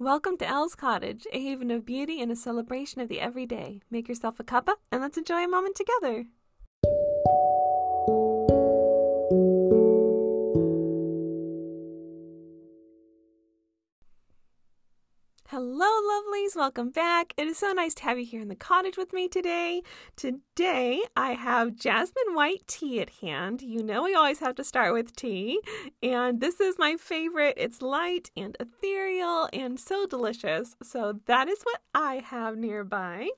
Welcome to Elle's Cottage, a haven of beauty and a celebration of the everyday. Make yourself a cuppa and let's enjoy a moment together. Hello, lovelies. Welcome back. It is so nice to have you here in the cottage with me today. Today, I have jasmine white tea at hand. You know, we always have to start with tea. And this is my favorite. It's light and ethereal and so delicious. So, that is what I have nearby.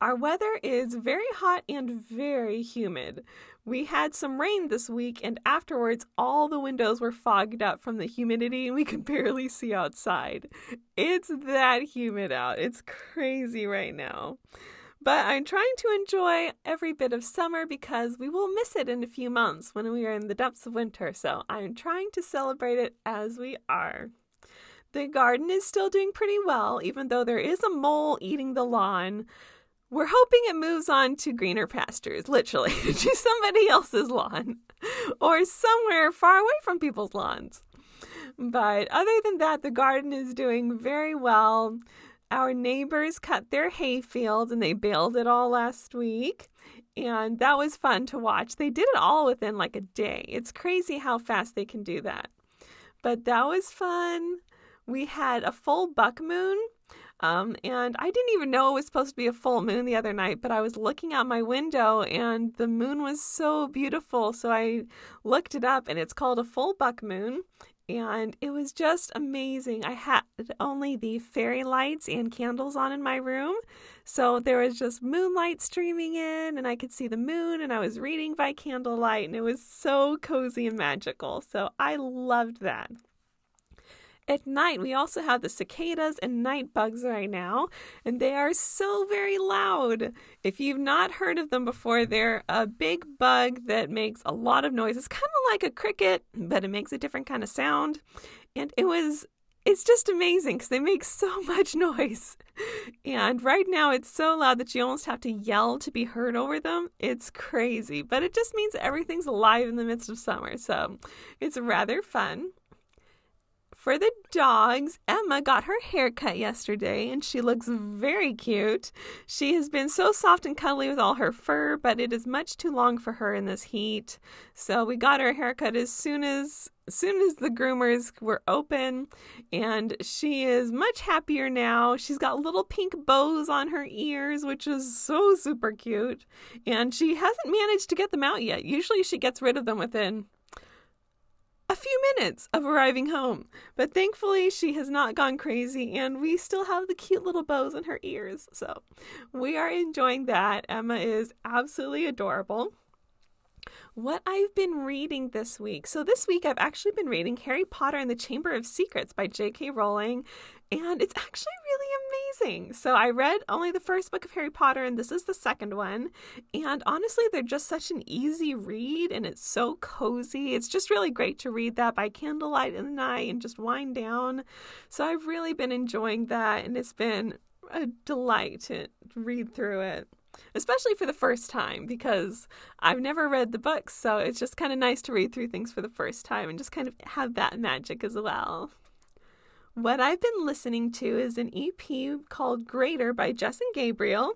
Our weather is very hot and very humid. We had some rain this week, and afterwards, all the windows were fogged up from the humidity, and we could barely see outside. It's that humid out. It's crazy right now. But I'm trying to enjoy every bit of summer because we will miss it in a few months when we are in the depths of winter. So I'm trying to celebrate it as we are. The garden is still doing pretty well, even though there is a mole eating the lawn. We're hoping it moves on to greener pastures, literally, to somebody else's lawn or somewhere far away from people's lawns. But other than that, the garden is doing very well. Our neighbors cut their hay field and they baled it all last week. And that was fun to watch. They did it all within like a day. It's crazy how fast they can do that. But that was fun. We had a full buck moon um, and I didn't even know it was supposed to be a full moon the other night, but I was looking out my window and the moon was so beautiful. So I looked it up and it's called a full buck moon. And it was just amazing. I had only the fairy lights and candles on in my room. So there was just moonlight streaming in, and I could see the moon, and I was reading by candlelight, and it was so cozy and magical. So I loved that. At night, we also have the cicadas and night bugs right now, and they are so very loud. If you've not heard of them before, they're a big bug that makes a lot of noise. It's kind of like a cricket, but it makes a different kind of sound. And it was it's just amazing because they make so much noise. And right now it's so loud that you almost have to yell to be heard over them. It's crazy, but it just means everything's alive in the midst of summer. So it's rather fun. For the dogs, Emma got her hair cut yesterday and she looks very cute. She has been so soft and cuddly with all her fur, but it is much too long for her in this heat. So we got her haircut as soon as as soon as the groomers were open and she is much happier now. She's got little pink bows on her ears, which is so super cute. And she hasn't managed to get them out yet. Usually she gets rid of them within a few minutes of arriving home. But thankfully, she has not gone crazy, and we still have the cute little bows in her ears. So we are enjoying that. Emma is absolutely adorable what I've been reading this week. So, this week I've actually been reading Harry Potter and the Chamber of Secrets by J.K. Rowling, and it's actually really amazing. So, I read only the first book of Harry Potter, and this is the second one. And honestly, they're just such an easy read, and it's so cozy. It's just really great to read that by candlelight in the night and just wind down. So, I've really been enjoying that, and it's been a delight to read through it especially for the first time because I've never read the books, so it's just kind of nice to read through things for the first time and just kind of have that magic as well. What I've been listening to is an EP called Greater by Jess and Gabriel.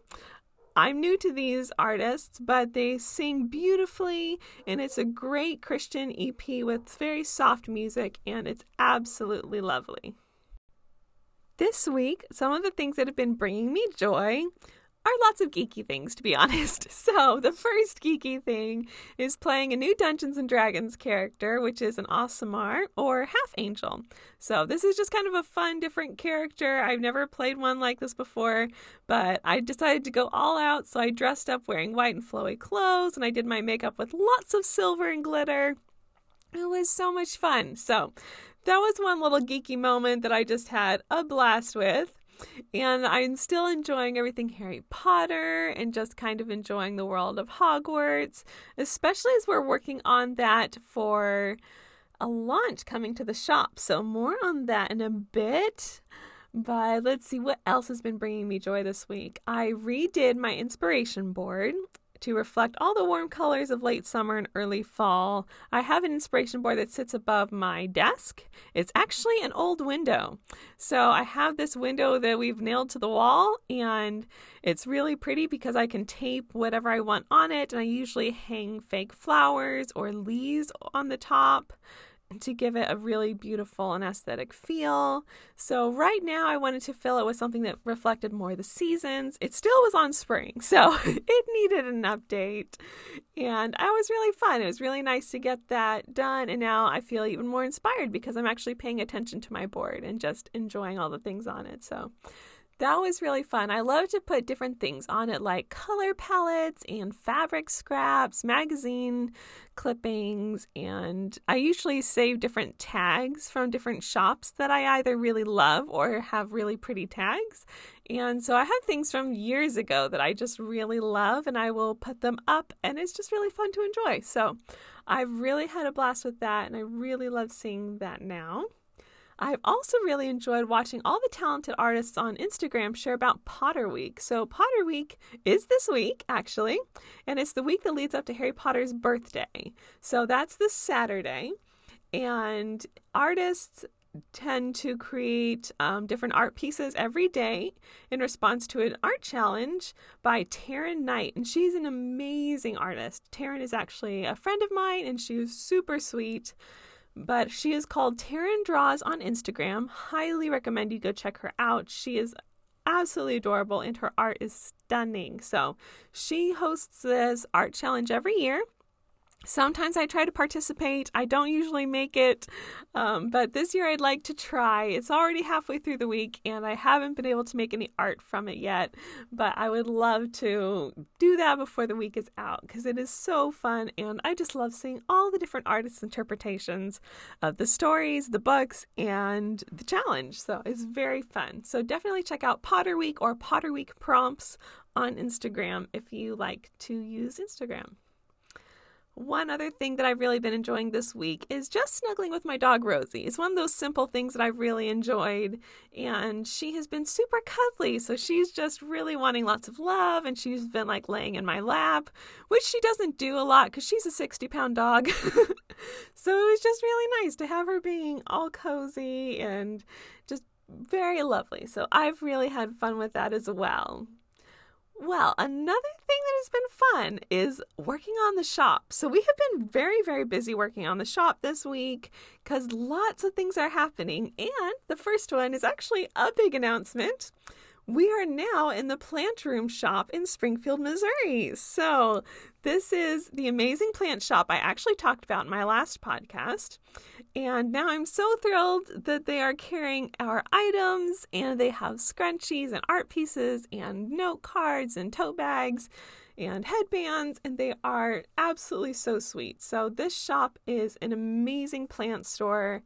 I'm new to these artists, but they sing beautifully, and it's a great Christian EP with very soft music, and it's absolutely lovely. This week, some of the things that have been bringing me joy are lots of geeky things, to be honest. So, the first geeky thing is playing a new Dungeons and Dragons character, which is an Aasimar or Half Angel. So, this is just kind of a fun, different character. I've never played one like this before, but I decided to go all out. So, I dressed up wearing white and flowy clothes, and I did my makeup with lots of silver and glitter. It was so much fun. So, that was one little geeky moment that I just had a blast with. And I'm still enjoying everything Harry Potter and just kind of enjoying the world of Hogwarts, especially as we're working on that for a launch coming to the shop. So, more on that in a bit. But let's see what else has been bringing me joy this week. I redid my inspiration board to reflect all the warm colors of late summer and early fall. I have an inspiration board that sits above my desk. It's actually an old window. So I have this window that we've nailed to the wall, and it's really pretty because I can tape whatever I want on it, and I usually hang fake flowers or leaves on the top to give it a really beautiful and aesthetic feel. So right now I wanted to fill it with something that reflected more the seasons. It still was on spring, so it needed an update. And I was really fun. It was really nice to get that done and now I feel even more inspired because I'm actually paying attention to my board and just enjoying all the things on it. So that was really fun. I love to put different things on it, like color palettes and fabric scraps, magazine clippings, and I usually save different tags from different shops that I either really love or have really pretty tags. And so I have things from years ago that I just really love, and I will put them up, and it's just really fun to enjoy. So I've really had a blast with that, and I really love seeing that now. I've also really enjoyed watching all the talented artists on Instagram share about Potter Week. So, Potter Week is this week, actually, and it's the week that leads up to Harry Potter's birthday. So, that's this Saturday, and artists tend to create um, different art pieces every day in response to an art challenge by Taryn Knight. And she's an amazing artist. Taryn is actually a friend of mine, and she's super sweet. But she is called Taryn Draws on Instagram. Highly recommend you go check her out. She is absolutely adorable and her art is stunning. So she hosts this art challenge every year. Sometimes I try to participate. I don't usually make it, um, but this year I'd like to try. It's already halfway through the week and I haven't been able to make any art from it yet, but I would love to do that before the week is out because it is so fun and I just love seeing all the different artists' interpretations of the stories, the books, and the challenge. So it's very fun. So definitely check out Potter Week or Potter Week prompts on Instagram if you like to use Instagram. One other thing that I've really been enjoying this week is just snuggling with my dog Rosie. It's one of those simple things that I've really enjoyed, and she has been super cuddly. So she's just really wanting lots of love, and she's been like laying in my lap, which she doesn't do a lot because she's a 60 pound dog. so it was just really nice to have her being all cozy and just very lovely. So I've really had fun with that as well. Well, another thing that has been fun is working on the shop. So, we have been very, very busy working on the shop this week because lots of things are happening. And the first one is actually a big announcement. We are now in the plant room shop in Springfield, Missouri. So, this is the amazing plant shop I actually talked about in my last podcast. And now I'm so thrilled that they are carrying our items and they have scrunchies and art pieces and note cards and tote bags and headbands, and they are absolutely so sweet. So, this shop is an amazing plant store.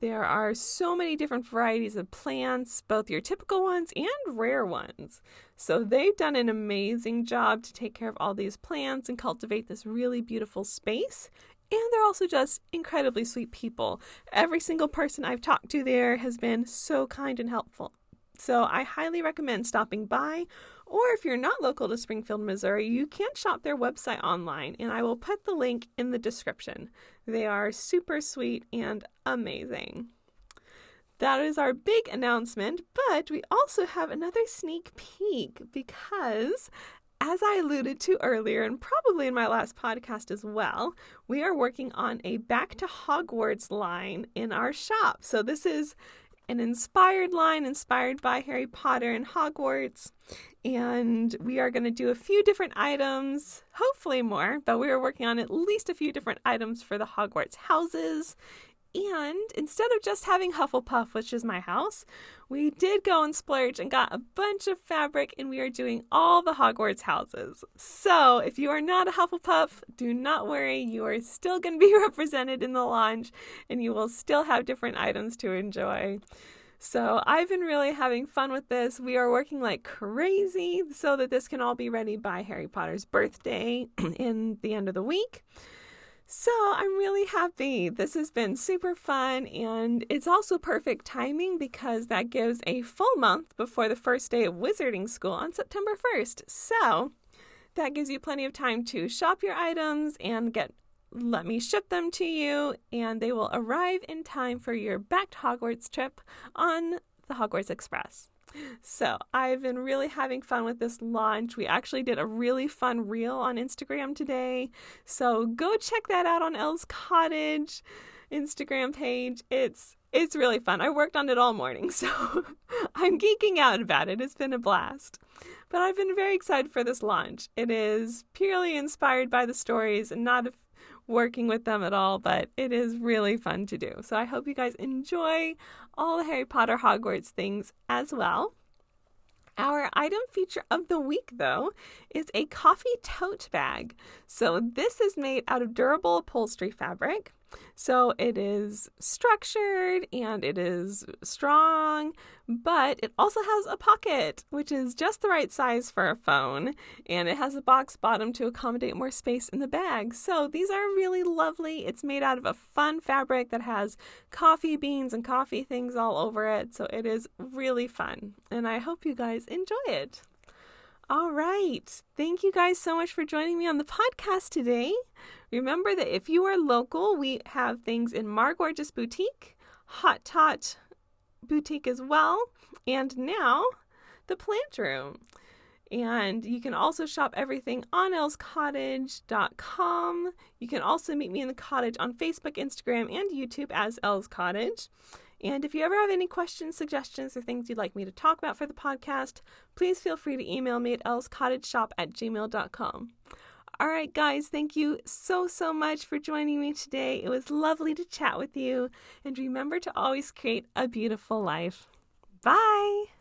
There are so many different varieties of plants, both your typical ones and rare ones. So they've done an amazing job to take care of all these plants and cultivate this really beautiful space. And they're also just incredibly sweet people. Every single person I've talked to there has been so kind and helpful. So I highly recommend stopping by. Or if you're not local to Springfield, Missouri, you can shop their website online, and I will put the link in the description. They are super sweet and amazing. That is our big announcement, but we also have another sneak peek because as I alluded to earlier, and probably in my last podcast as well, we are working on a Back to Hogwarts line in our shop. So, this is an inspired line inspired by Harry Potter and Hogwarts. And we are going to do a few different items, hopefully more, but we are working on at least a few different items for the Hogwarts houses. And instead of just having Hufflepuff, which is my house, we did go and splurge and got a bunch of fabric, and we are doing all the Hogwarts houses. So if you are not a Hufflepuff, do not worry. You are still going to be represented in the launch, and you will still have different items to enjoy. So I've been really having fun with this. We are working like crazy so that this can all be ready by Harry Potter's birthday in the end of the week. So I'm really happy. This has been super fun, and it's also perfect timing because that gives a full month before the first day of wizarding school on September 1st. So that gives you plenty of time to shop your items and get let me ship them to you, and they will arrive in time for your back to Hogwarts trip on the Hogwarts Express. So, I've been really having fun with this launch. We actually did a really fun reel on Instagram today. So, go check that out on Elle's Cottage Instagram page. It's it's really fun. I worked on it all morning, so I'm geeking out about it. It's been a blast. But I've been very excited for this launch. It is purely inspired by the stories and not working with them at all, but it is really fun to do. So I hope you guys enjoy all the Harry Potter Hogwarts things as well. Our item feature of the week, though, is a coffee tote bag. So, this is made out of durable upholstery fabric. So it is structured and it is strong, but it also has a pocket, which is just the right size for a phone, and it has a box bottom to accommodate more space in the bag. So these are really lovely. It's made out of a fun fabric that has coffee beans and coffee things all over it. So it is really fun, and I hope you guys enjoy it. All right. Thank you guys so much for joining me on the podcast today. Remember that if you are local, we have things in Mar Gorgeous Boutique, Hot Tot Boutique as well, and now the Plant Room. And you can also shop everything on ellscottage.com. You can also meet me in the cottage on Facebook, Instagram, and YouTube as Elle's Cottage. And if you ever have any questions, suggestions, or things you'd like me to talk about for the podcast, please feel free to email me at ellscottageshop at gmail.com. All right, guys, thank you so, so much for joining me today. It was lovely to chat with you. And remember to always create a beautiful life. Bye.